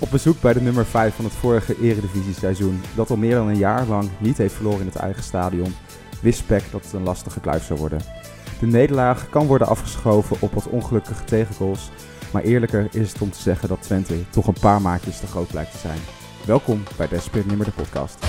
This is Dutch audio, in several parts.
Op bezoek bij de nummer 5 van het vorige Eredivisie-seizoen, dat al meer dan een jaar lang niet heeft verloren in het eigen stadion, wist Peck dat het een lastige kluif zou worden. De nederlaag kan worden afgeschoven op wat ongelukkige tegengoals, maar eerlijker is het om te zeggen dat Twente toch een paar maatjes te groot blijkt te zijn. Welkom bij Desperate Nimmer de podcast.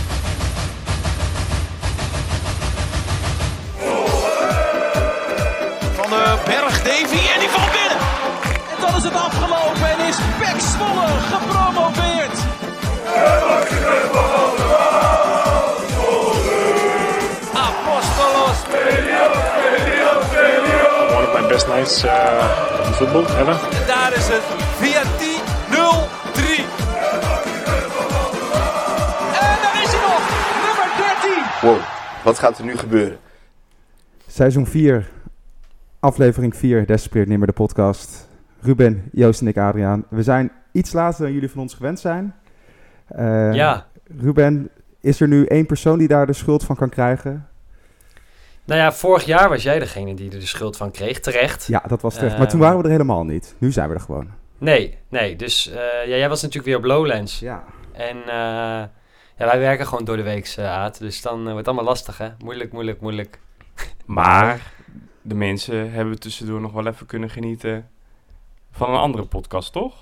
Nights uh, in football ever. En daar is het via 10-0-3. En daar is hij nog. Nummer 13. Wow, wat gaat er nu gebeuren? Seizoen 4, aflevering 4, Desperate Nimmer de podcast. Ruben, Joost en ik, Adriaan. We zijn iets later dan jullie van ons gewend zijn. Eh, Ja, Ruben, is er nu één persoon die daar de schuld van kan krijgen? Nou ja, vorig jaar was jij degene die er de schuld van kreeg, terecht. Ja, dat was terecht. maar Ehm. toen waren we er helemaal niet. Nu zijn we er gewoon. Nee, nee, dus eh, ja, jij was natuurlijk weer op Lowlands. Ja. En eh, ja, wij werken gewoon door de week, uh, Aad. Dus dan eh, wordt het allemaal lastig, hè? Moeilijk, moeilijk, moeilijk. Maar de mensen hebben tussendoor nog wel even kunnen genieten van een andere podcast, toch?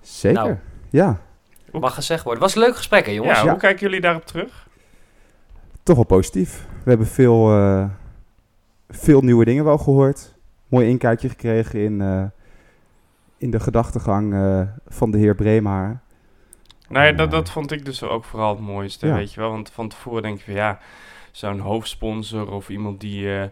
Zeker. Nou. Ja, Mag gezegd worden. Was een leuk gesprek, hè, jongens? Ja, Ja. hoe kijken jullie daarop terug? toch wel positief. We hebben veel, eh, veel nieuwe dingen wel gehoord. Mooi inkijkje gekregen in, eh, in de gedachtegang eh, van de heer Breemaar. Nou ja, Ja. dat, dat vond ik dus ook vooral het mooiste, Ja. weet je wel. Want van tevoren denk je van ja, zo'n hoofdsponsor of iemand die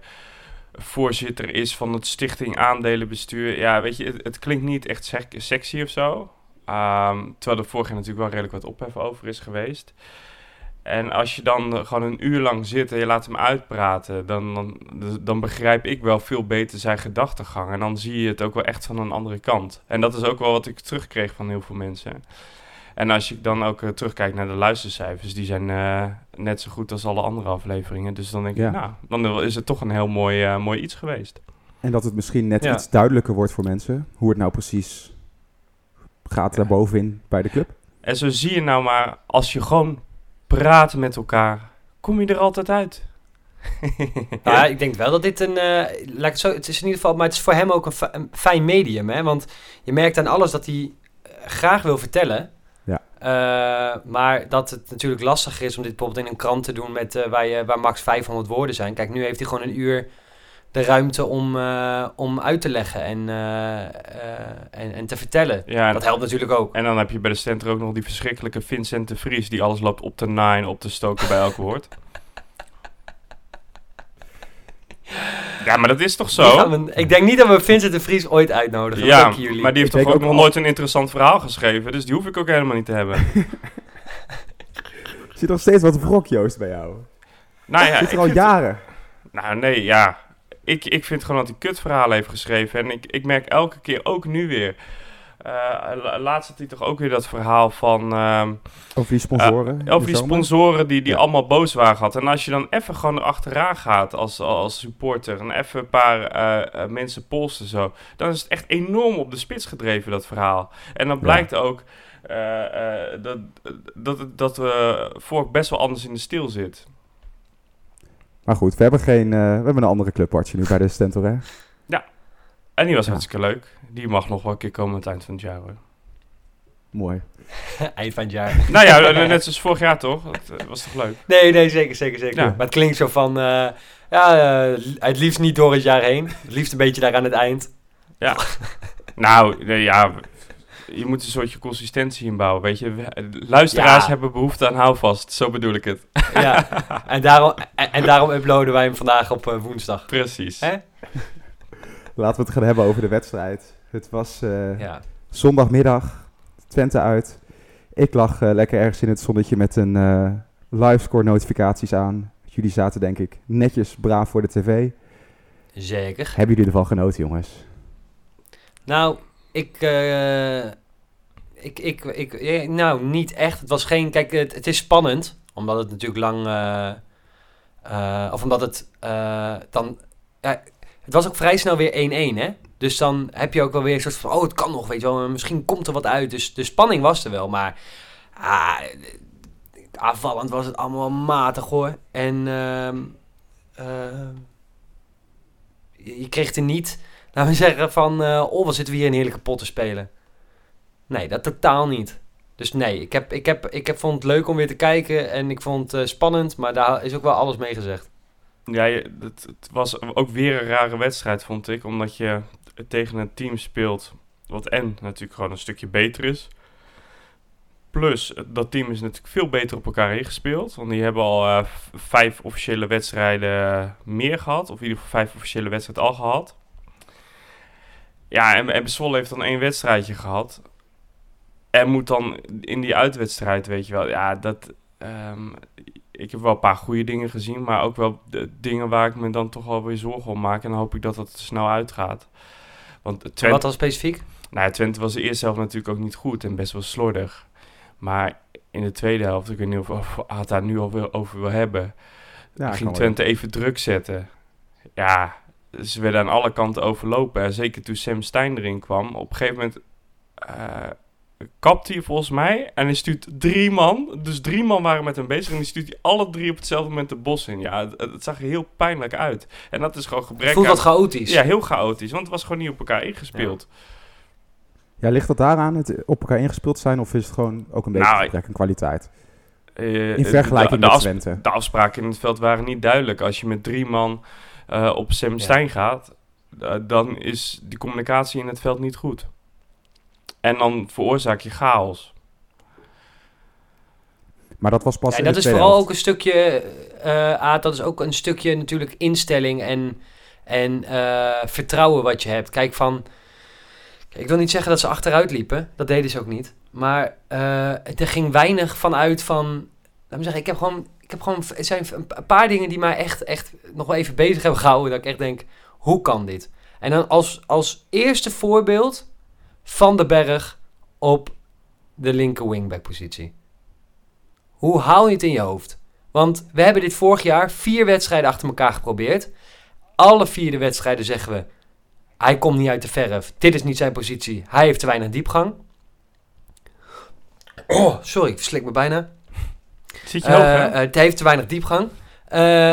voorzitter is van het stichting aandelenbestuur. Ja, weet je, het, het klinkt niet echt sec- sexy of zo. Ehm, terwijl er vorig jaar natuurlijk wel redelijk wat ophef over is geweest. En als je dan gewoon een uur lang zit en je laat hem uitpraten, dan, dan, dan begrijp ik wel veel beter zijn gedachtegang. En dan zie je het ook wel echt van een andere kant. En dat is ook wel wat ik terugkreeg van heel veel mensen. En als je dan ook eh, terugkijkt naar de luistercijfers, die zijn eh, net zo goed als alle andere afleveringen. Dus dan denk Ja. ik, nou, dan is het toch een heel mooi, eh, mooi iets geweest. En dat het misschien net Ja. iets duidelijker wordt voor mensen. Hoe het nou precies gaat Ja. daarbovenin bij de club. En zo zie je nou maar, als je gewoon praat met elkaar, kom je er altijd uit. Nou, ja, ik denk wel dat dit een... eh, laat ik het, zo, het is in ieder geval... Maar het is voor hem ook een, fi- een fijn medium, hè? Want je merkt aan alles dat hij eh, graag wil vertellen. Ja. Eh, maar dat het natuurlijk lastiger is om dit bijvoorbeeld in een krant te doen... Met, eh, waar, je, waar max 500 woorden zijn. Kijk, nu heeft hij gewoon een uur de ruimte om, eh, om uit te leggen en, eh, eh, en, en te vertellen. Ja, Dat helpt natuurlijk ook. En dan heb je bij de center ook nog die verschrikkelijke Vincent de Vries... die alles loopt op de nine, op te stoken bij elk woord. Ja, maar dat is toch zo? we- ik denk niet dat we Vincent de Vries ooit uitnodigen. Ja, jullie. maar die heeft Ik toch ook ook nog nooit een interessant verhaal geschreven... dus die hoef ik ook helemaal niet te hebben. Er zit nog steeds wat wrok, Joost, bij jou. nou ja, zit er al jaren. Nou, nee, ja. Ik, ik vind gewoon dat hij kutverhalen heeft geschreven. En ik, ik merk elke keer, ook nu weer... eh, la- laatst had hij toch ook weer dat verhaal van... ehm, Over die sponsoren. in over die sponsoren die, die Ja. allemaal boos waren gehad. En als je dan even gewoon erachteraan gaat als, als supporter... en even een paar eh, mensen polsen zo... dan is het echt enorm op de spits gedreven, dat verhaal. En dan Ja. blijkt ook dat, dat, dat eh Vork best wel anders in de stil zit. Maar goed, we hebben, geen, eh, we hebben een andere clubartje nu bij de Stentor, En die was Ja. hartstikke leuk. Die mag nog wel een keer komen aan het eind van het jaar, hoor. Mooi. Eind van het jaar. Nou ja, net zoals vorig jaar toch? Dat eh, was toch leuk? Nee, nee, zeker, zeker, zeker. Ja. Maar het klinkt zo van, eh, ja, het liefst niet door het jaar heen. Het liefst een beetje daar aan het eind. Nou, nee, ja, je moet een soortje consistentie inbouwen, weet je. Luisteraars Ja. hebben behoefte aan houvast, zo bedoel ik het. Ja, en daarom, en, en daarom uploaden wij hem vandaag op eh, woensdag. Precies. Hè? Laten we het gaan hebben over de wedstrijd. Het was eh, Ja. zondagmiddag, Twente uit. Ik lag eh, lekker ergens in het zonnetje met een eh livescore notificaties aan. Jullie zaten denk ik netjes braaf voor de tv. Zeker. Hebben jullie ervan genoten, jongens? Nou, ik, eh, ik, ik, ik, eh, nou, niet echt. Het was geen, kijk, het, het is spannend, omdat het natuurlijk lang, eh, eh, of omdat het dan, het was ook vrij snel weer 1-1, hè? Dus dan heb je ook wel weer een soort van, oh, het kan nog, weet je wel. Misschien komt er wat uit. Dus de spanning was er wel, maar... Ah, aanvallend was het allemaal matig, hoor. En... ehm, je kreeg er niet, laten we zeggen, van... eh, oh, wat zitten we hier een heerlijke pot te spelen. Nee, dat totaal niet. Dus nee, ik, heb, ik, heb, ik heb, vond het leuk om weer te kijken en ik vond het eh, spannend, maar daar is ook wel alles mee gezegd. Ja, het, was ook weer een rare wedstrijd, vond ik. Omdat je tegen een team speelt wat en natuurlijk gewoon een stukje beter is. Plus, dat team is natuurlijk veel beter op elkaar ingespeeld. Want die hebben al eh, vijf officiële wedstrijden meer gehad. Of in ieder geval vijf officiële wedstrijden al gehad. Ja, en, en Zwolle heeft dan één wedstrijdje gehad. En moet dan in die uitwedstrijd, weet je wel. Ja, dat... ehm, ik heb wel een paar goede dingen gezien, maar ook wel de dingen waar ik me dan toch wel weer zorgen om maak. En dan hoop ik dat dat er snel uitgaat. Want Twente, Wat dan specifiek? nou ja, Twente was de eerste helft natuurlijk ook niet goed en best wel slordig. Maar in de tweede helft, ik weet niet of, of nu al wil- over wil hebben, Ja, ging. Twente even druk zetten. Ja, ze werden aan alle kanten overlopen. En zeker toen Sam Stein erin kwam. Op een gegeven moment eh kapt hij volgens mij. En hij stuurt drie man. Dus drie man waren met hem bezig. En die stuurt hij alle drie op hetzelfde moment de bos in. Ja, het, het zag er heel pijnlijk uit. En dat is gewoon gebrek Voelt aan- dat chaotisch? Ja, heel chaotisch. Want het was gewoon niet op elkaar ingespeeld. Ja, ligt dat daaraan, het op elkaar ingespeeld zijn, of is het gewoon ook een beetje Nou, gebrek aan kwaliteit? Eh, In vergelijking de, met de, afs- Twente. de afspraken in het veld waren niet duidelijk. Als je met drie man eh, op Sam Ja. Stein gaat, eh, dan is die communicatie in het veld niet goed. En dan veroorzaak je chaos. Maar dat was pas Ja, in de dat is vooral helft. ook een stukje, eh Aad, dat is ook een stukje natuurlijk instelling en, en eh, vertrouwen wat je hebt. Kijk van, ik wil niet zeggen dat ze achteruit liepen, dat deden ze ook niet. Maar eh, er ging weinig van uit van, laat me zeggen, ik heb gewoon, ik heb gewoon, er zijn een paar dingen die mij echt, echt nog wel even bezig hebben gehouden. Dat ik echt denk, hoe kan dit? En dan als, als eerste voorbeeld Van den Berg op de linker wingback positie. Hoe haal je het in je hoofd? Want we hebben dit vorig jaar vier wedstrijden achter elkaar geprobeerd. Alle vier de wedstrijden zeggen we... Hij komt niet uit de verf. Dit is niet zijn positie. Hij heeft te weinig diepgang. Oh, sorry, ik verslik me bijna. Zit je hoog, hè? Eh, het heeft te weinig diepgang. Eh,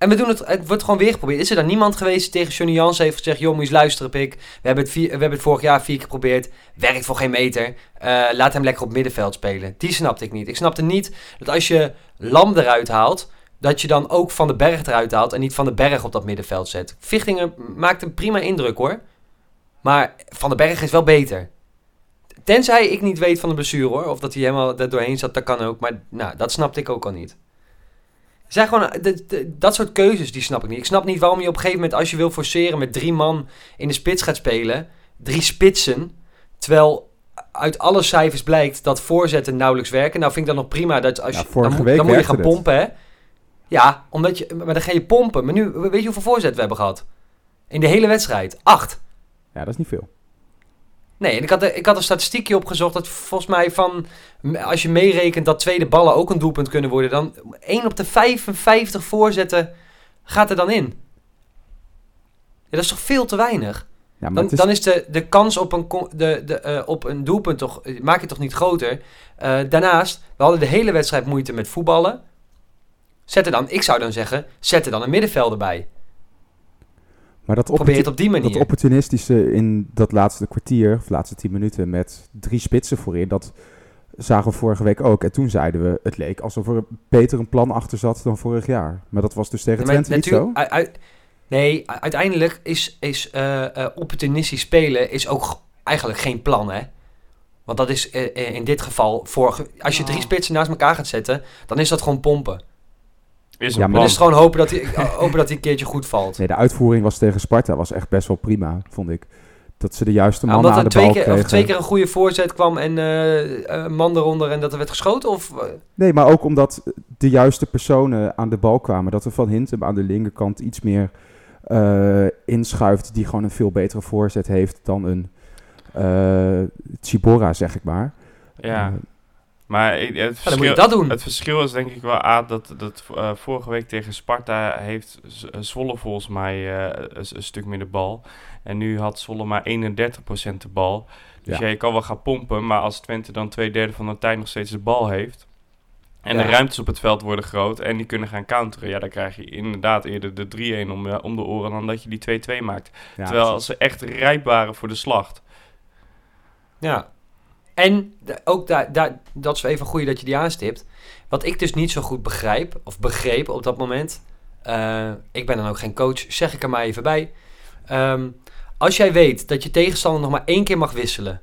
en we doen het, het wordt gewoon weer geprobeerd. Is er dan niemand geweest die tegen Johnny Jans heeft gezegd... joh, moet eens luisteren, pik. We hebben, het vier, we hebben het vorig jaar vier keer geprobeerd. Werkt voor geen meter. Eh, laat hem lekker op middenveld spelen. Die snapte ik niet. Ik snapte niet dat als je Lam eruit haalt... dat je dan ook Van den Berg eruit haalt... en niet Van den Berg op dat middenveld zet. Vichtingen maakt een prima indruk, hoor. Maar Van den Berg is wel beter. Tenzij ik niet weet van de blessure hoor. Of dat hij helemaal er doorheen zat, dat kan ook. Maar nou, dat snapte ik ook al niet. Zijn gewoon de- de- dat soort keuzes, die snap ik niet. Ik snap niet waarom je op een gegeven moment, als je wil forceren met drie man in de spits gaat spelen. Drie spitsen. Terwijl uit alle cijfers blijkt dat voorzetten nauwelijks werken. Nou vind ik dat nog prima. Dat als je, dan, dan moet je gaan pompen hè. Ja, omdat je, maar dan ga je pompen. Maar nu, weet je hoeveel voorzet we hebben gehad? In de hele wedstrijd. Acht. Ja, dat is niet veel. Nee, en ik had, ik had een statistiekje opgezocht dat volgens mij van, als je meerekent dat tweede ballen ook een doelpunt kunnen worden, dan 1 op de 55 voorzetten gaat er dan in. Ja, dat is toch veel te weinig? Ja, maar Dan, is, dan is de, de kans op een, de, de, eh, op een doelpunt toch, eh, maak je toch niet groter. Eh, daarnaast, we hadden de hele wedstrijd moeite met voetballen. Zet er dan, ik zou dan zeggen, zet er dan een middenvelder bij. Maar dat, Probeer het op die manier. dat opportunistische in dat laatste kwartier, of laatste tien minuten, met drie spitsen voorin, dat zagen we vorige week ook. En toen zeiden we, het leek alsof er beter een plan achter zat dan vorig jaar. Maar dat was dus tegen Nee, Twente niet zo. nee, uiteindelijk is, is eh, eh, opportunistisch spelen is ook eigenlijk geen plan, hè? Want dat is eh, in dit geval, vorige, als je drie spitsen naast elkaar gaat zetten, dan is dat gewoon pompen. Is Ja, maar plan. is het gewoon hopen dat hij hopen dat hij een keertje goed valt. Nee, de uitvoering was tegen Sparta was echt best wel prima, vond ik. Dat ze de juiste omdat aan de twee bal keer, kregen. of twee keer een goede voorzet kwam en eh, een man eronder en dat er werd geschoten? Of, eh, Nee, maar ook omdat de juiste personen aan de bal kwamen. Dat er Van Hintem aan de linkerkant iets meer eh, inschuift. Die gewoon een veel betere voorzet heeft dan een eh Chibora, zeg ik maar. Ja. Maar het Ja, dan verschil, moet je dat doen. het verschil is denk ik wel A, dat, dat eh, vorige week tegen Sparta heeft eh, Zwolle volgens mij eh, een, een stuk meer de bal. En nu had Zwolle maar 31% de bal. Dus Ja. ja. je kan wel gaan pompen, maar als Twente dan twee derde van de tijd nog steeds de bal heeft... En Ja. de ruimtes op het veld worden groot en die kunnen gaan counteren. Ja, dan krijg je inderdaad eerder de 3-1 om, om de oren dan dat je die 2-2 maakt. Ja, Terwijl ze echt rijp waren voor de slacht. Ja. En ook daar, daar, dat is even goed dat je die aanstipt. Wat ik dus niet zo goed begrijp, of begreep op dat moment. eh, ik ben dan ook geen coach, zeg ik er maar even bij. Ehm, als jij weet dat je tegenstander nog maar één keer mag wisselen.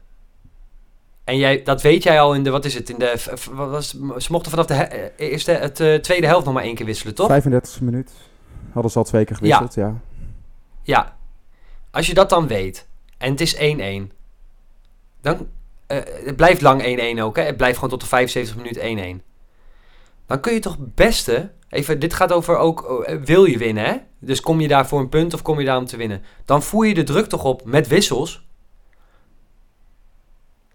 En jij, dat weet jij al in de, wat is het, in de, wat was, ze mochten vanaf de eh, eerste, het eh, tweede helft nog maar één keer wisselen, toch? 35e minuut. Hadden ze al twee keer gewisseld, ja. Ja. Als je dat dan weet en het is 1-1, dan eh, het blijft lang 1-1 ook. Hè? Het blijft gewoon tot de 75 minuut 1-1. Dan kun je toch beste, even, dit gaat over ook, eh, wil je winnen hè? Dus kom je daar voor een punt of kom je daar om te winnen? Dan voer je de druk toch op met wissels.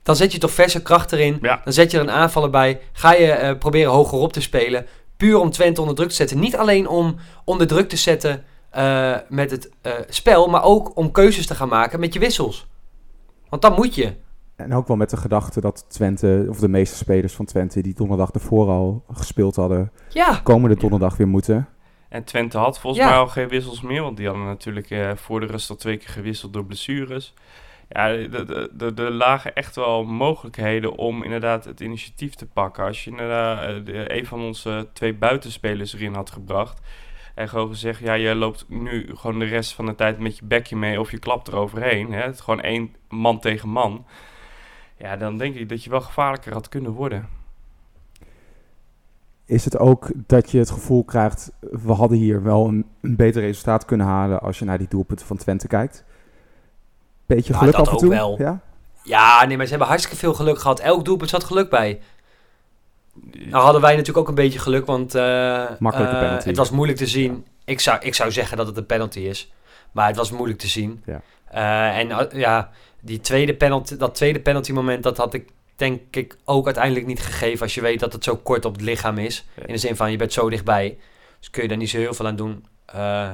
Dan zet je toch verse kracht erin. Ja. Dan zet je er een aanvaller bij. Ga je eh, proberen hogerop te spelen. Puur om Twente onder druk te zetten. Niet alleen om onder druk te zetten met het spel, maar ook om keuzes te gaan maken met je wissels. Want dan moet je. En ook wel met de gedachte dat Twente, of de meeste spelers van Twente die donderdag ervoor al gespeeld hadden, Ja, komende donderdag weer moeten. En Twente had volgens Ja. mij al geen wissels meer. Want die hadden natuurlijk eh, voor de rust al twee keer gewisseld door blessures. Ja, er- lagen echt wel mogelijkheden om inderdaad het initiatief te pakken. Als je inderdaad eh, de- een van onze twee buitenspelers erin had gebracht. En gewoon gezegd, ja, je loopt nu gewoon de rest van de tijd met je bekje mee of je klapt eroverheen. Hè? Het is gewoon één man tegen man. Ja, dan denk ik dat je wel gevaarlijker had kunnen worden. Is het ook dat je het gevoel krijgt, we hadden hier wel een, een beter resultaat kunnen halen als je naar die doelpunten van Twente kijkt? Beetje Ja, geluk dat af en ook toe? wel. Ja? ja, nee, maar ze hebben hartstikke veel geluk gehad. Elk doelpunt zat geluk bij. Nou hadden wij natuurlijk ook een beetje geluk, want Makkelijke penalty. het was moeilijk te zien. Ik, zou, ik zou zeggen dat het een penalty is, maar het was moeilijk te zien. Ja. Eh, en ja, die tweede penalty, dat tweede penalty moment, dat had ik denk ik ook uiteindelijk niet gegeven als je weet dat het zo kort op het lichaam is. Ja. In de zin van je bent zo dichtbij, dus kun je daar niet zo heel veel aan doen. Eh,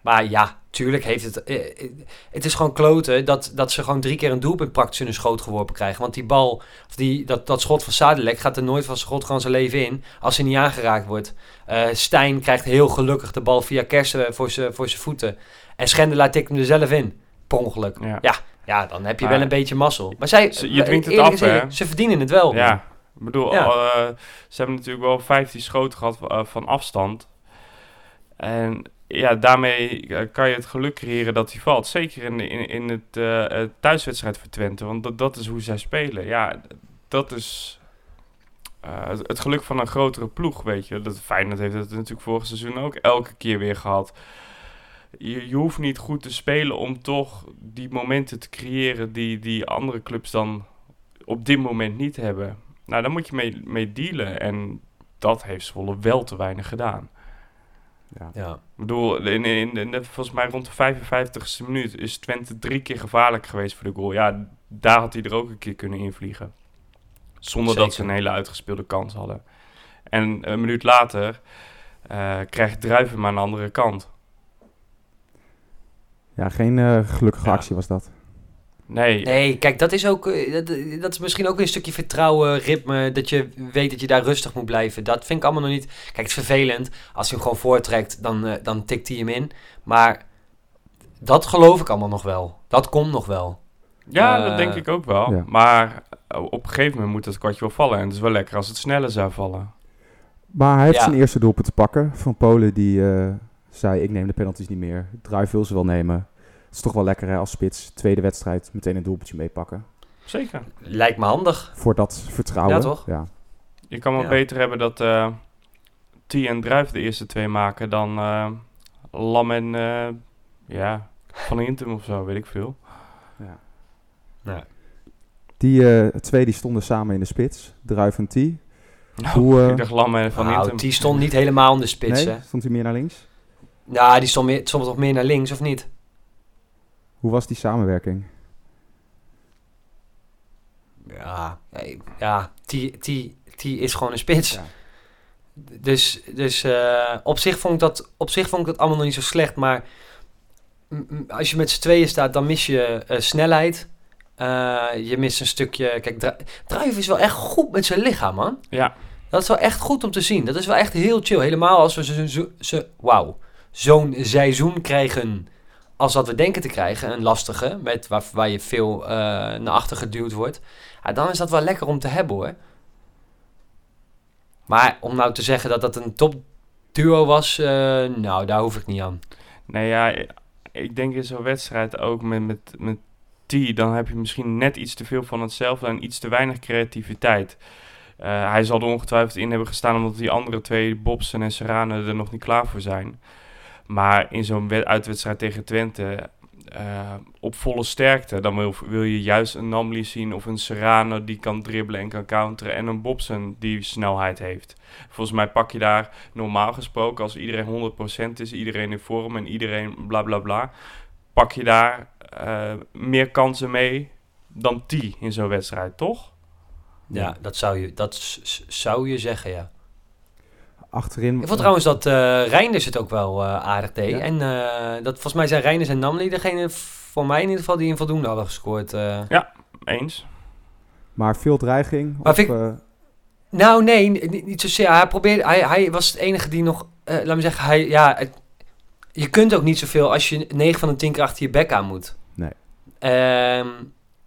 maar ja, tuurlijk heeft het... eh, eh, het is gewoon kloten dat, dat ze gewoon drie keer een doelpunt praktisch in hun schoot geworpen krijgen. Want die bal, of die, dat, dat schot van Sadilek gaat er nooit van zijn schot gewoon zijn leven in als hij niet aangeraakt wordt. Eh Stijn krijgt heel gelukkig de bal via Kersen voor zijn voor zijn voeten. En Schendelaar tikt hem er zelf in. Per ongeluk. Ja. Ja, ja dan heb je wel een beetje mazzel. Maar zij, Ze- je dwingt het af, gezegd, hè? Ze verdienen het wel. Ja, ik bedoel, Ja. eh, ze hebben natuurlijk wel 15 schoten gehad eh, van afstand. En ja, daarmee eh, kan je het geluk creëren dat hij valt. Zeker in, in, in het thuiswedstrijd voor Twente, want dat, dat is hoe zij spelen. Ja, dat is het, het geluk van een grotere ploeg, weet je. Dat Feyenoord heeft het natuurlijk vorig seizoen ook elke keer weer gehad. Je, je hoeft niet goed te spelen om toch die momenten te creëren die, die andere clubs dan op dit moment niet hebben. Nou, daar moet je mee, mee dealen. En dat heeft Zwolle wel te weinig gedaan. Ja. Ja. Ik bedoel, in, in, volgens mij rond de 55ste minuut is Twente drie keer gevaarlijk geweest voor de goal. Ja, daar had hij er ook een keer kunnen invliegen. Zonder dat ze een hele uitgespeelde kans hadden. En een minuut later eh krijgt Druiven maar de andere kant. Ja, geen eh, gelukkige Ja. actie was dat. Nee, Nee, kijk, dat is ook. eh, Dat, dat is misschien ook een stukje vertrouwen, ritme. Dat je weet dat je daar rustig moet blijven. Dat vind ik allemaal nog niet. Kijk, het is vervelend. Als hij hem gewoon voortrekt, dan, eh, dan tikt hij hem in. Maar dat geloof ik allemaal nog wel. Dat komt nog wel. Ja, dat denk ik ook wel. ja. Maar op een gegeven moment moet het kwartje wel vallen. En het is wel lekker als het sneller zou vallen. Maar hij heeft Ja. zijn eerste doelpunt te pakken. Van Polen die eh, zei, ik neem de penalties niet meer. Druif wil ze wel nemen. Het is toch wel lekker hè, als spits. Tweede wedstrijd, meteen een doelpuntje meepakken. Zeker. Lijkt me handig. Voor dat vertrouwen. Ja, toch? Ja. Je kan wel Ja. beter hebben dat eh T en Druif de eerste twee maken dan eh, Lam en eh, ja, Van Hintem of zo, weet ik veel. Ja. Ja. Die eh, twee die stonden samen in de spits. Druif en T. Hoe, eh, ik dacht Lam en Van Nou, Hintem. die stond niet helemaal in de spits, nee, hè? stond hij meer naar links? Nou, die stond meer, soms nog meer naar links, of niet? Hoe was die samenwerking? Ja, ja T, T, T is gewoon een spits. Ja. Dus, dus eh, op, zich vond ik dat, op zich vond ik dat allemaal nog niet zo slecht. Maar als je met z'n tweeën staat, dan mis je eh, snelheid. Eh, je mist een stukje... Kijk, Dru- Druif is wel echt goed met zijn lichaam, man. Ja, Dat is wel echt goed om te zien. Dat is wel echt heel chill. Helemaal als we zo, zo, zo- wauw, zo'n seizoen krijgen als dat we denken te krijgen. Een lastige, met waar, waar je veel eh, naar achter geduwd wordt. Ja, dan is dat wel lekker om te hebben hoor. Maar om nou te zeggen dat dat een topduo was, eh, nou daar hoef ik niet aan. nee ja, ik denk in zo'n wedstrijd ook met, met, met T, dan heb je misschien net iets te veel van hetzelfde en iets te weinig creativiteit. Eh, hij zal er ongetwijfeld in hebben gestaan omdat die andere twee, Bobsen en Serrano, er nog niet klaar voor zijn. Maar in zo'n wed- uitwedstrijd tegen Twente, eh, op volle sterkte, dan wil, wil je juist een Namli zien of een Serrano die kan dribbelen en kan counteren. En een Bobsen die snelheid heeft. Volgens mij pak je daar normaal gesproken, als iedereen 100% is, iedereen in vorm en iedereen bla bla bla, pak je daar eh, meer kansen mee dan T in zo'n wedstrijd, toch? Ja, dat zou je, dat zou je zeggen, ja. Achterin... Ik vond trouwens dat eh Reinders het ook wel eh, aardig deed. Ja. En eh, dat volgens mij zijn Reinders en Namli degene voor mij in ieder geval die in voldoende hadden gescoord. eh. Eens. Maar veel dreiging. Maar of, ik- eh, Nou, nee, niet, niet zozeer. Hij probeerde, hij, hij was het enige die nog, eh, laat me zeggen, hij, ja, het- je kunt ook niet zoveel als je 9 van de 10 keer achter je bek aan moet. Nee. Ehm,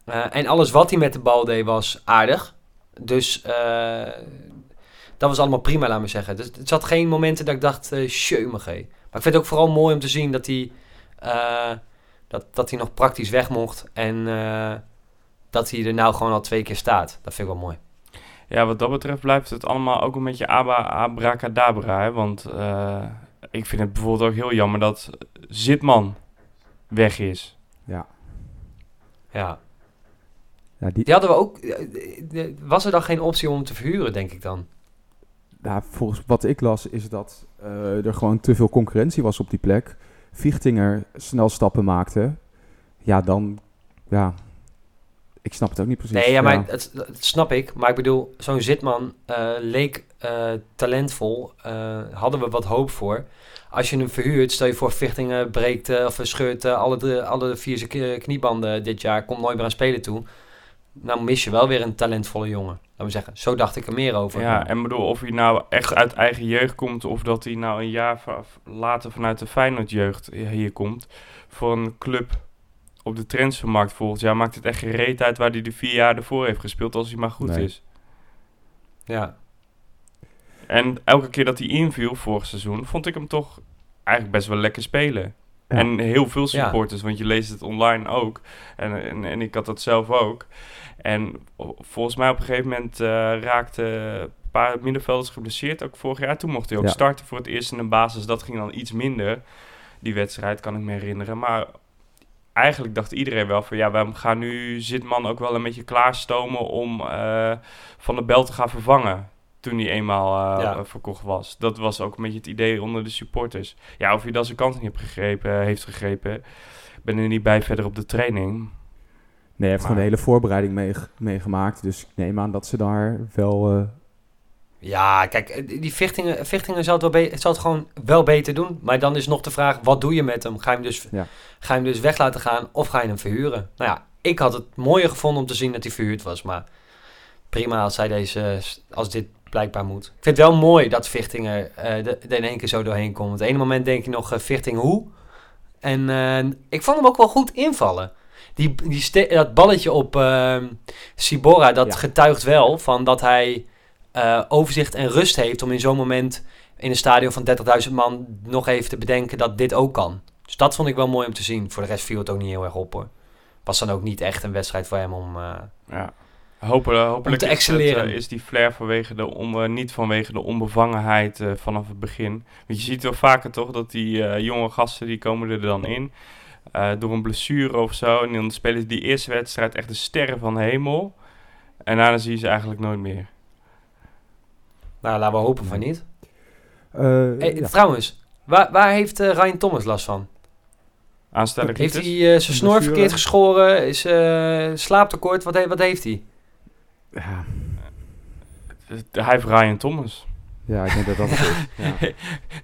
eh, en alles wat hij met de bal deed was aardig. Dus eh, dat was allemaal prima, laat me zeggen. Dus het zat geen momenten dat ik dacht, eh sjeumige. Maar ik vind het ook vooral mooi om te zien dat hij, eh, dat, dat hij nog praktisch weg mocht. En eh, dat hij er nou gewoon al twee keer staat. Dat vind ik wel mooi. Ja, wat dat betreft blijft het allemaal ook een beetje aba, abracadabra. Hè? Want eh, ik vind het bijvoorbeeld ook heel jammer dat Zitman weg is. ja. Ja. Ja, die, Die hadden we ook. Was er dan geen optie om hem te verhuren, denk ik dan? Ja, volgens wat ik las is dat eh, er gewoon te veel concurrentie was op die plek. Vichtinger snel stappen maakte. Ja, dan... Ja, ik snap het ook niet precies. Nee, ja, maar Het, het snap ik. Maar ik bedoel, zo'n Zitman eh, leek eh, talentvol. eh, hadden we wat hoop voor. Als je hem verhuurt, stel je voor Vichtingen breekt of scheurt alle, de, alle vier zijn kniebanden dit jaar. Komt nooit meer aan spelen toe. Nou mis je wel weer een talentvolle jongen. Laten we zeggen. Zo dacht ik er meer over. Ja, en bedoel, of hij nou echt uit eigen jeugd komt... of dat hij nou een jaar later vanuit de Feyenoord-jeugd hier komt... voor een club op de transfermarkt volgend jaar... maakt het echt geen reet uit waar hij de vier jaar ervoor heeft gespeeld... als hij maar goed Nee. is. ja. En elke keer dat hij inviel vorig seizoen... vond ik hem toch eigenlijk best wel lekker spelen. Ja. En heel veel Ja. supporters, want je leest het online ook. En, en, en ik had dat zelf ook. En volgens mij op een gegeven moment eh raakte een paar middenvelders geblesseerd. Ook vorig jaar. Toen mocht hij ook Ja. starten voor het eerst in de basis. Dat ging dan iets minder. Die wedstrijd kan ik me herinneren. Maar eigenlijk dacht iedereen wel van... Ja, we gaan nu Zitman ook wel een beetje klaarstomen om eh, Van de Bel te gaan vervangen. Toen hij eenmaal eh, Ja. verkocht was. Dat was ook een beetje het idee onder de supporters. Ja, of hij dan zijn kans niet heeft gegrepen, heeft gegrepen. Ik ben er niet bij verder op de training. Nee, hij heeft gewoon de hele voorbereiding meeg- meegemaakt. Dus ik neem aan dat ze daar wel... eh, Ja, kijk, eh, die- Vichtingen, Vichtingen zal, het wel be- zal het gewoon wel beter doen. Maar dan is nog de vraag, wat doe je met hem? Ga je hem, dus, Ja. ga je hem dus weg laten gaan of ga je hem verhuren? Nou ja, ik had het mooier gevonden om te zien dat hij verhuurd was. Maar prima als, zij deze, als dit blijkbaar moet. Ik vind het wel mooi dat Vichtingen eh, er in één keer zo doorheen komt. Op het ene moment denk je nog, eh, Vichtingen hoe? En eh, ik vond hem ook wel goed invallen. Die, die dat balletje op eh, Sibora, dat Ja. getuigt wel van dat hij overzicht en rust heeft om in zo'n moment in een stadion van 30.000 man nog even te bedenken dat dit ook kan. Dus dat vond ik wel mooi om te zien. Voor de rest viel het ook niet heel erg op hoor. Was dan ook niet echt een wedstrijd voor hem om... Ja. Hopen, hopelijk te is, het, excelleren. eh, is die flair vanwege de on, eh, niet vanwege de onbevangenheid eh, vanaf het begin. Want je ziet wel vaker toch dat die eh, jonge gasten die komen er dan in. eh, door een blessure of zo. En dan spelen ze die eerste wedstrijd echt de sterren van de hemel. En daarna zie je ze eigenlijk nooit meer. nou, laten we hopen van niet. eh, Hey, ja. Trouwens, waar, waar heeft Ryan Thomas last van? Aanstelling Heeft hij is. eh, zijn snor verkeerd geschoren? Is eh slaaptekort? Wat, he- wat heeft hij? Ja, Hij heeft Ryan Thomas. ja ik denk dat dat het is.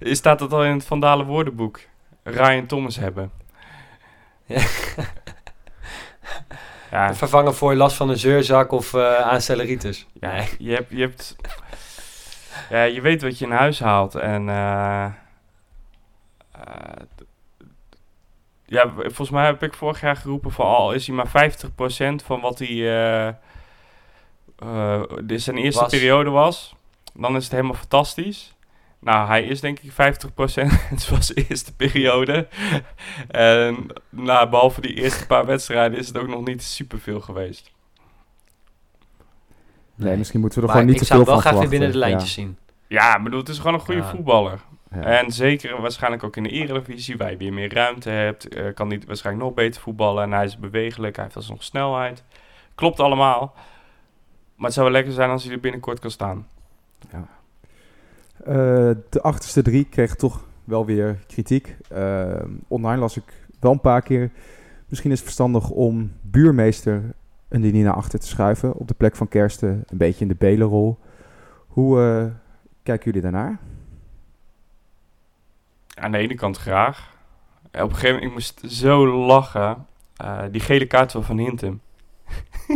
Ja. Staat dat al in het Vandalen woordenboek? Ryan Thomas hebben. Ja. Ja, Vervangen voor last van een zeurzak of eh aanstelleritis. ja Nee. je, hebt, je hebt... Ja, je weet wat je in huis haalt. En... eh, eh, ja, volgens mij heb ik vorig jaar geroepen van... Al is hij maar 50% van wat hij... dit zijn eerste Was. periode was... Dan is het helemaal fantastisch. Nou, hij is denk ik 50%. Het was de eerste periode. en nou, behalve die eerste paar wedstrijden is het ook nog niet superveel geweest. Nee, misschien moeten we er Maar gewoon niet ik te veel zou hem van wel graag weer binnen de lijntjes zien. Ja, ik bedoel, het is gewoon een goede Ja. voetballer. Ja. En zeker waarschijnlijk ook in de eredivisie, waar je weer meer ruimte hebt. eh, kan hij waarschijnlijk nog beter voetballen. En hij is bewegelijk, hij heeft alsnog snelheid. Klopt allemaal. Maar het zou wel lekker zijn als hij er binnenkort kan staan. Eh, de achterste drie kregen toch wel weer kritiek. Eh, online las ik wel een paar keer. Misschien is het verstandig om buurmeester een linie naar achter te schuiven. Op de plek van Kersten, een beetje in de belenrol. Hoe eh, kijken jullie daarnaar? Aan de ene kant graag. Op een gegeven moment, ik moest zo lachen. Die gele kaart van Van Hintem.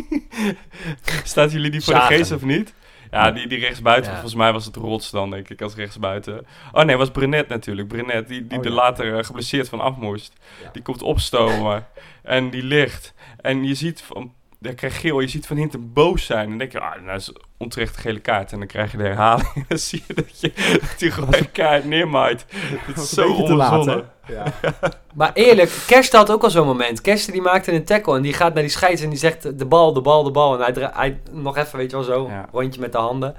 Staat jullie die voor Zagen. de geest of niet? Ja, die, die rechtsbuiten. Ja. Volgens mij was het Rots dan, denk ik, als rechtsbuiten. Oh nee, was Brenet natuurlijk. Brenet, die, die Oh, er later eh, geblesseerd van af moest. Ja. Die komt opstomen. en die ligt. En je ziet van... Hij krijgt geel, je ziet Van Hintem boos zijn. En dan denk je, ah, nou is onterecht gele kaart. En dan krijg je de herhaling. En dan zie je dat, je, dat hij gewoon een kaart neermaait. Dat is zo onbezonnen. Ja. Maar eerlijk, Kersten had ook al zo'n moment. Kersten die maakte een tackle en die gaat naar die scheids en die zegt de bal, de bal, de bal. En hij, hij nog even, weet je wel, zo, Ja. rondje met de handen.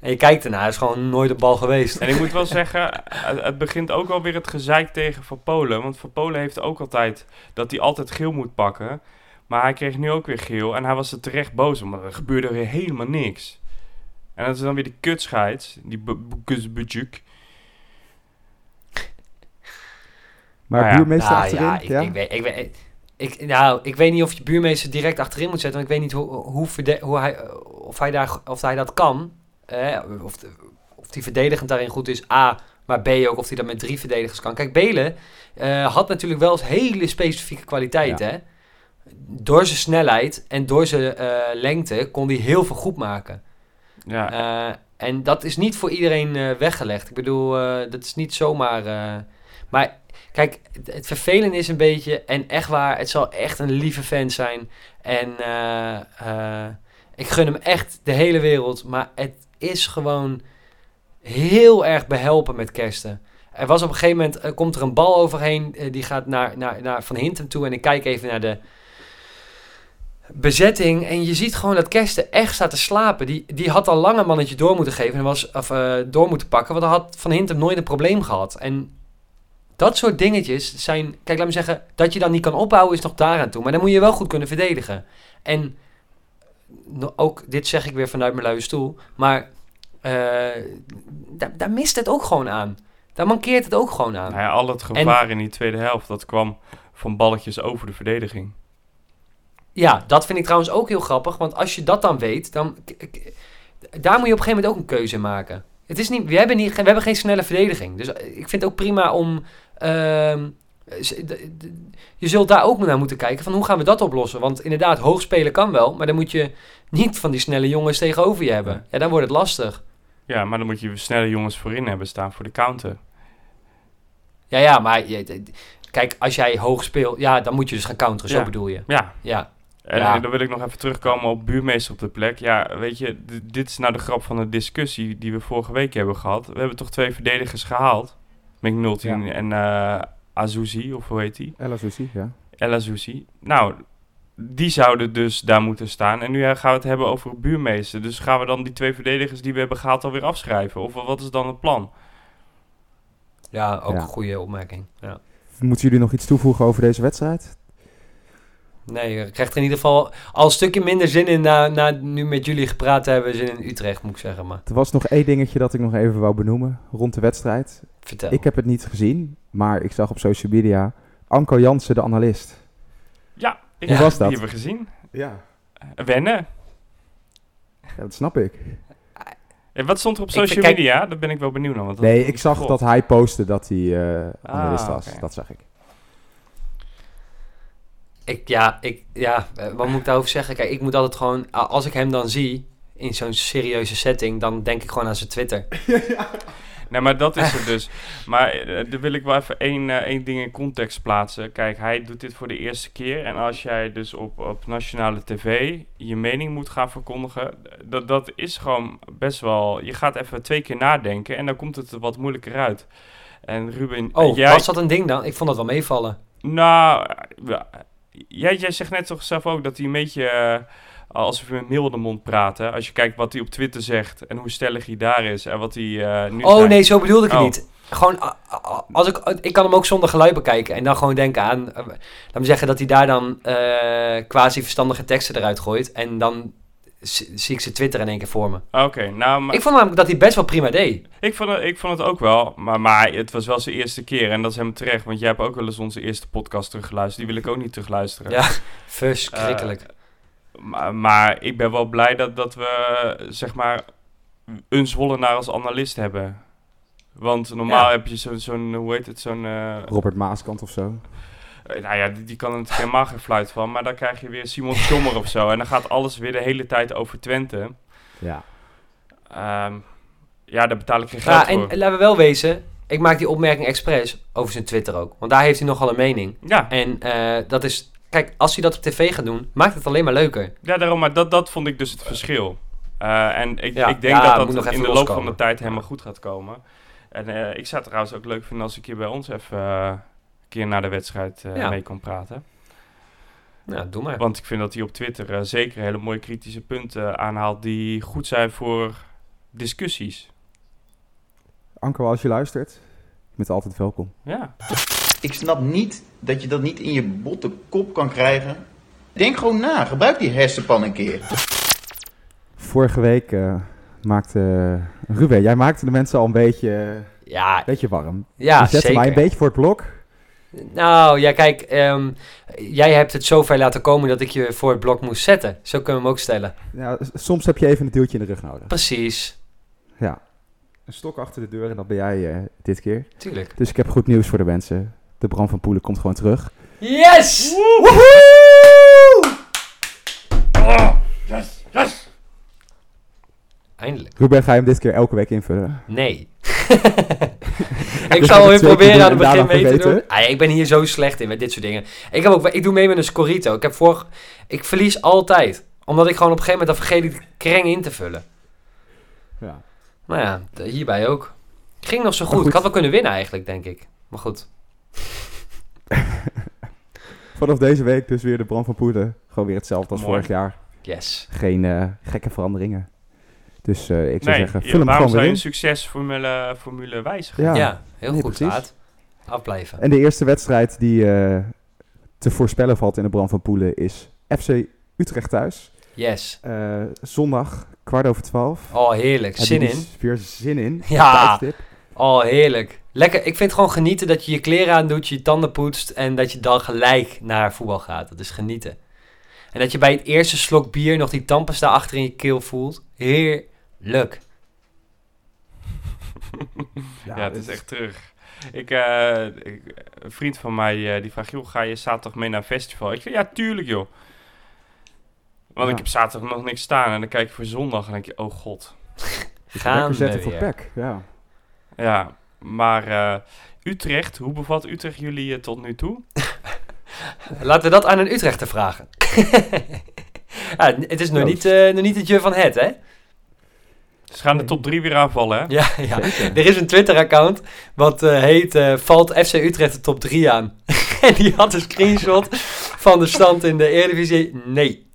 En je kijkt ernaar, hij is gewoon nooit de bal geweest. En ik moet wel zeggen, het, het begint ook wel weer het gezeik tegen Van Polen. Want Van Polen heeft ook altijd dat hij altijd geel moet pakken. Maar hij kreeg nu ook weer geel en hij was er terecht boos om. Maar er gebeurde weer helemaal niks. En dat is dan weer die kutscheids, die Bukusbujuk. Maar Nou ja. buurmeester Nou achterin? ja, ik, ja? Ik, weet, ik, weet, ik, nou, ik weet niet of je buurmeester direct achterin moet zetten. Want ik weet niet hoe, hoe, verde- hoe hij, of, hij daar, of hij dat kan. Eh, of, de- of die verdedigend daarin goed is. A, maar B ook of hij dat met drie verdedigers kan. Kijk, Belen eh, had natuurlijk wel eens hele specifieke kwaliteiten. Hè? Door zijn snelheid en door zijn eh, lengte kon hij heel veel goed maken. Ja, Eh, en dat is niet voor iedereen eh, weggelegd. Ik bedoel, dat is niet zomaar. maar kijk, het, het vervelende is een beetje, en echt waar, het zal echt een lieve fan zijn. En ik gun hem echt de hele wereld. Maar het is gewoon heel erg behelpen met kersten. Er was op een gegeven moment, komt er een bal overheen, die gaat naar, naar, naar Van Hintem toe. En ik kijk even naar de bezetting. En je ziet gewoon dat Kersten echt staat te slapen. Die, die had al lang een mannetje door moeten geven. En was, of eh, door moeten pakken. Want dan had Van Hintem nooit een probleem gehad. En dat soort dingetjes zijn... Kijk, laat me zeggen... Dat je dan niet kan opbouwen is nog daaraan toe. Maar dan moet je wel goed kunnen verdedigen. En ook... Dit zeg ik weer vanuit mijn luie stoel. Maar eh, daar, daar mist het ook gewoon aan. Daar mankeert het ook gewoon aan. nou ja, al het gevaar in die tweede helft, dat kwam van balletjes over de verdediging. Ja, dat vind ik trouwens ook heel grappig. Want als je dat dan weet, dan... Daar moet je op een gegeven moment ook een keuze in maken. Het is niet, we, hebben niet, we hebben geen snelle verdediging. Dus ik vind het ook prima om... ehm, je zult daar ook naar moeten kijken van hoe gaan we dat oplossen. Want inderdaad, hoog spelen kan wel. Maar dan moet je niet van die snelle jongens tegenover je hebben. Ja, dan wordt het lastig. Ja, maar dan moet je snelle jongens voorin hebben staan voor de counter. Ja, ja, maar je- kijk, als jij hoog speelt... Ja, dan moet je dus gaan counteren. Zo bedoel je. Ja, Ja, En, Ja. en dan wil ik nog even terugkomen op buurmeester op de plek. Ja, weet je, dit is nou de grap van de discussie die we vorige week hebben gehad. We hebben toch twee verdedigers gehaald. McNulty Ja. en eh Azuzi, of hoe heet die? Ella Susi, ja. El Azuzi. Nou, die zouden dus daar moeten staan. En nu eh, gaan we het hebben over buurmeester. Dus gaan we dan die twee verdedigers die we hebben gehaald alweer afschrijven? Of wat is dan het plan? ja ook Ja. een goede opmerking. Ja. Moeten jullie nog iets toevoegen over deze wedstrijd? Nee, je krijgt er in ieder geval al een stukje minder zin in na, na nu met jullie gepraat te hebben. Zin in Utrecht, moet ik zeggen. Maar Er was nog één dingetje dat ik nog even wou benoemen rond de wedstrijd. vertel. Ik heb het niet gezien, maar ik zag op social media Anko Jansen, de analist. Ja, ik Hoe was dat? Die hebben we gezien. Ja. Eh, wennen. Ja, dat snap ik. En wat stond er op Ik social kijk- media? Daar ben ik wel benieuwd naar. Want Nee, ik zag dat hij postte dat hij eh analist Ah, was. oké. Dat zag ik. Ik, ja, ik, ja, eh, wat moet ik daarover zeggen? Kijk, ik moet altijd gewoon, als ik hem dan zie in zo'n serieuze setting, dan denk ik gewoon aan zijn Twitter. Nee, maar dat is het dus. Maar eh, daar wil ik wel even één, eh, één ding in context plaatsen. Kijk, hij doet dit voor de eerste keer. En als jij dus op, op nationale tv je mening moet gaan verkondigen, dat, dat is gewoon best wel... Je gaat even twee keer nadenken en dan komt het er wat moeilijker uit. En Ruben, Oh, jij... was dat een ding dan? Ik vond dat wel meevallen. Nou, ja, jij, jij zegt net toch zelf ook dat hij een beetje eh, alsof hij met milde mond praat. Hè? Als je kijkt wat hij op Twitter zegt en hoe stellig hij daar is en wat hij eh, nu Oh nee, zo bedoelde ik het Oh. niet. Gewoon, als ik, ik kan hem ook zonder geluid bekijken en dan gewoon denken aan, eh, laat me zeggen dat hij daar dan quasi verstandige teksten eruit gooit en dan zie zie ik zijn Twitter in één keer voor me. Oké, nou, maar Ik vond namelijk dat hij best wel prima deed. ik, vond het, ik vond het ook wel. Maar, maar het was wel zijn eerste keer en dat is helemaal terecht. Want jij hebt ook wel eens onze eerste podcast teruggeluisterd. Die wil ik ook niet terugluisteren. Ja, verschrikkelijk. Maar, maar ik ben wel blij dat, dat we, zeg maar, een Zwollenaar als analist hebben. Want normaal Ja. heb je zo'n, zo'n hoe heet het, zo'n... eh, Robert Maaskant of zo. Eh, nou ja, die, die kan er natuurlijk helemaal geen fluit van. Maar dan krijg je weer Simon Schommer of zo. En dan gaat alles weer de hele tijd over Twente. Ja. Ehm, ja, daar betaal ik geen geld Ja, en voor. laten we wel wezen, ik maak die opmerking expres over zijn Twitter ook. Want daar heeft hij nogal een mening. Ja, En eh, dat is, kijk, als hij dat op tv gaat doen, maakt het alleen maar leuker. ja, daarom, maar dat, dat vond ik dus het verschil. Eh, en ik, Ja, ik denk ja, dat dat in de loop van de tijd helemaal goed gaat komen. En eh, ik zou het trouwens ook leuk vinden als ik hier bij ons even keer na de wedstrijd eh, Ja. mee kon praten. Nou, doe maar. Want ik vind dat hij op Twitter eh, zeker hele mooie kritische punten aanhaalt die goed zijn voor discussies. Anko, als je luistert, je bent altijd welkom. Ja. Ik snap niet dat je dat niet in je botte kop kan krijgen. Denk gewoon na, gebruik die hersenpan een keer. Vorige week eh, maakte Ruben, jij maakte de mensen al een beetje, Ja, beetje warm. ja je zette zeker. mij een beetje voor het blok. Nou, ja, kijk, ehm, jij hebt het zover laten komen dat ik je voor het blok moest zetten. Zo kunnen we hem ook stellen. Ja, soms heb je even een duwtje in de rug nodig. Precies, Ja. Een stok achter de deur en dat ben jij eh, dit keer. tuurlijk. Dus ik heb goed nieuws voor de mensen. De Bram van Poelen komt gewoon terug. Yes! Eindelijk. Ruben, ga je hem dit keer elke week invullen? Nee. ik Dus zal weer proberen aan het begin mee te doen. Ah, ik ben hier zo slecht in met dit soort dingen. Ik, heb ook, ik doe mee met een Scorito. Ik, heb voor, ik verlies altijd. Omdat ik gewoon op een gegeven moment dan vergeet ik de kreng in te vullen. Ja. Nou ja, hierbij ook. Ging nog zo goed. goed. Ik had wel kunnen winnen eigenlijk, denk ik. Maar goed. Vanaf deze week dus weer de Bram van Poelen. Gewoon weer hetzelfde als Mooi. vorig jaar. Yes. Geen eh, gekke veranderingen. Dus eh, ik zou Nee, zeggen, ja, vul hem waarom gewoon zou weer je een in. succesformule formule wijzigen? Ja. Ja, heel nee, goed, precies. Afblijven. En de eerste wedstrijd die eh, te voorspellen valt in de Bram van Poelen is FC Utrecht thuis. Yes. Eh, zondag, kwart over twaalf. Oh, heerlijk. Heb Zin in. Weer zin in. Ja. Tijdstip. Oh, heerlijk. Lekker. Ik vind het gewoon genieten dat je je kleren aandoet, je je tanden poetst en dat je dan gelijk naar voetbal gaat. Dat is genieten. En dat je bij het eerste slok bier nog die tandpasta achter in je keel voelt. Heerlijk. Ja, het is echt terug. Ik, eh, ik- een vriend van mij eh, die vraagt, joh, ga je zaterdag mee naar een festival? Ik zeg, ja, tuurlijk joh. Want Ja. ik heb zaterdag nog niks staan en dan kijk je voor zondag en denk je, oh god. Gaan zetten voor pek. Ja. Ja, maar eh, Utrecht, hoe bevat Utrecht jullie tot nu toe? Laten we dat aan een Utrechter vragen. ja, het is nog niet, eh, nog niet het je van het, hè? Ze gaan de top 3 weer aanvallen, hè? Ja, ja. Er is een Twitter-account wat eh, heet eh, Valt FC Utrecht de top 3 aan. en die had een screenshot van de stand in de Eredivisie. Nee.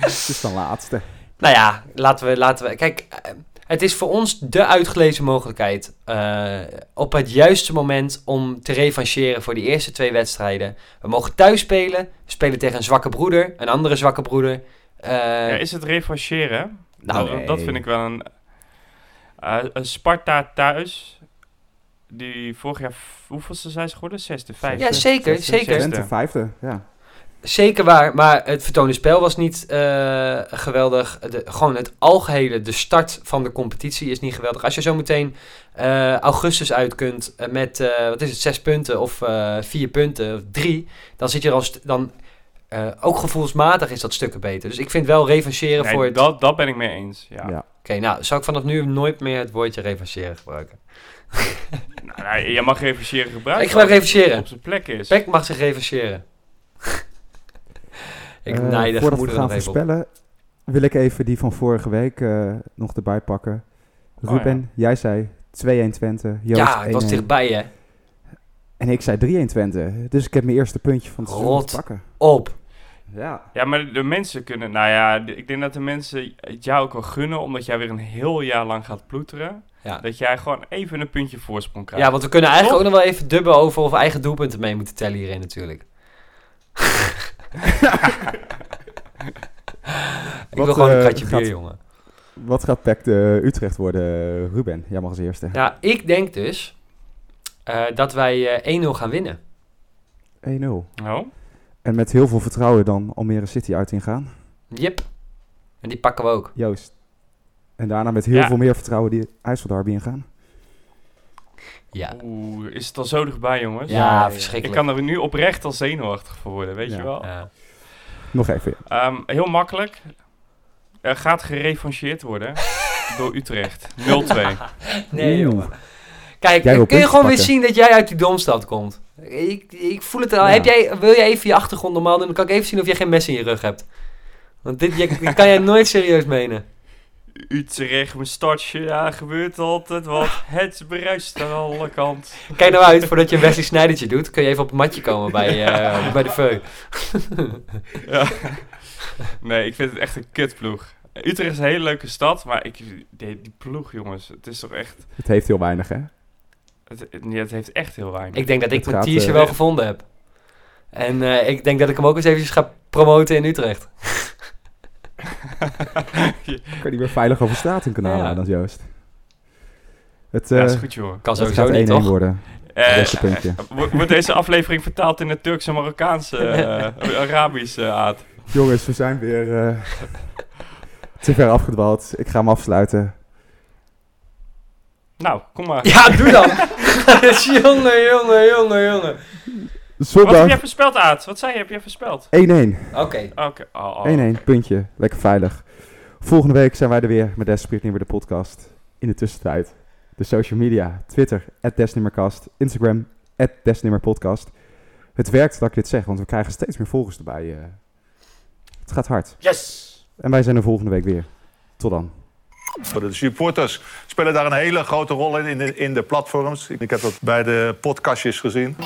Het is de laatste. Nou ja, laten we... Laten we kijk, eh, het is voor ons de uitgelezen mogelijkheid eh, op het juiste moment om te revancheren voor die eerste twee wedstrijden. We mogen thuis spelen. We spelen tegen een zwakke broeder, een andere zwakke broeder. Eh, Ja, is het revancheren? nou, dat, dat vind ik wel een... eh, een Sparta thuis, die vorig jaar, hoeveelste zijn ze geworden? Zesde, vijfde? ja, zeker, Zesde, zeker. Vijfde. Ja. zeker waar. Maar het vertonen spel was niet eh, geweldig. De, gewoon het algehele, de start van de competitie is niet geweldig. Als je zo meteen eh, augustus uit kunt met, eh, wat is het, zes punten of eh, vier punten of drie. Dan zit je er al, st- dan, eh, ook gevoelsmatig is dat stukken beter. Dus ik vind wel revancheren Nee, voor het... dat, dat ben ik mee eens. Ja. Ja. Oké, nou, zou ik vanaf nu nooit meer het woordje revancheren gebruiken? Nou, nou, je mag revancheren gebruiken. Ik gebruik het revancheren. Op zijn plek is. Peck mag zich revancheren. ik Eh, naai de voordat we gaan op. voorspellen, wil ik even die van vorige week eh, nog erbij pakken. Oh, Ruben, jij zei 2-1 Twente. Joost Ja, het was 1-1. dichtbij, hè. En ik zei 3-1 Twente. Dus ik heb mijn eerste puntje van het seizoen pakken. Op. Ja. Ja, maar de, mensen kunnen... Nou ja, de- ik denk dat de mensen het jou ook wel gunnen... omdat jij weer een heel jaar lang gaat ploeteren. Ja. Dat jij gewoon even een puntje voorsprong krijgt. Ja, want we kunnen eigenlijk ook nog wel even dubben over of we eigen doelpunten mee moeten tellen hierin natuurlijk. ik Wat, wil gewoon een eh, kratje bier, jongen. Wat gaat PEC de Utrecht worden, Ruben? Jij mag als eerste. Ja, ik denk dus eh, dat wij eh 1-0 gaan winnen. 1-0. Oh? En met heel veel vertrouwen dan Almere City uit ingaan. Yep. En die pakken we ook. Joost. En daarna met heel Ja. veel meer vertrouwen die IJsselderby ingaan. Ja. Oeh, is het al zo dichtbij, jongens? Ja, Ik verschrikkelijk. kan er nu oprecht al zenuwachtig voor worden, weet Ja. je wel? Ja. Nog even. Ehm, heel makkelijk. Er gaat gerevancheerd worden door Utrecht. 0-2. Nee, jongen. Kijk, kun je gewoon weer zien dat jij uit die domstad komt. Ik, ik voel het al. Ja. Heb jij, wil jij even je achtergrond normaal doen? Dan kan ik even zien of jij geen mes in je rug hebt. Want dit, je- dit kan jij nooit serieus menen. Utrecht, mijn startje, ja, gebeurt altijd wat. Het bruist aan alle kanten. Kijk nou uit, voordat je een Wesley Snijdertje doet, kun je even op het matje komen bij, eh, bij de Veu. Ja. Nee, ik vind het echt een kutploeg. Utrecht is een hele leuke stad, maar ik, die, die ploeg, jongens, het is toch echt... Het heeft heel weinig, hè? Het, heeft echt heel weinig. Ik denk dat ik Het mijn teaser eh, wel gevonden heb. En eh, ik denk dat ik hem ook eens eventjes ga promoten in Utrecht. Kan die weer veilig over straat in kunnen Ja. halen, dan Joost. Het, ja, eh is goed, jongen. Kan het sowieso gaat 1-1 niet, toch? worden. Eh, puntje. Wordt deze aflevering vertaald in het Turks en Marokkaanse, eh, Arabische aard? Jongens, we zijn weer eh, te ver afgedwaald. Ik ga hem afsluiten. Nou, kom maar. Ja, doe dan! jongen, jongen, jongen, jongen. Wat heb jij voorspeld, Aad? Wat zei je? Heb jij voorspeld? 1-1. 1-1, Oké. Oké. Oh, oh. puntje. Lekker veilig. Volgende week zijn wij er weer met Desperate Nieuwe de podcast. In de tussentijd de social media. Twitter, Desnimmercast. Instagram, Desnimmerpodcast. Het werkt dat ik dit zeg, want we krijgen steeds meer volgers erbij. eh. het gaat hard. Yes! En wij zijn er volgende week weer. Tot dan. De supporters spelen daar een hele grote rol in, in de, in de platforms. Ik heb dat bij de podcastjes gezien.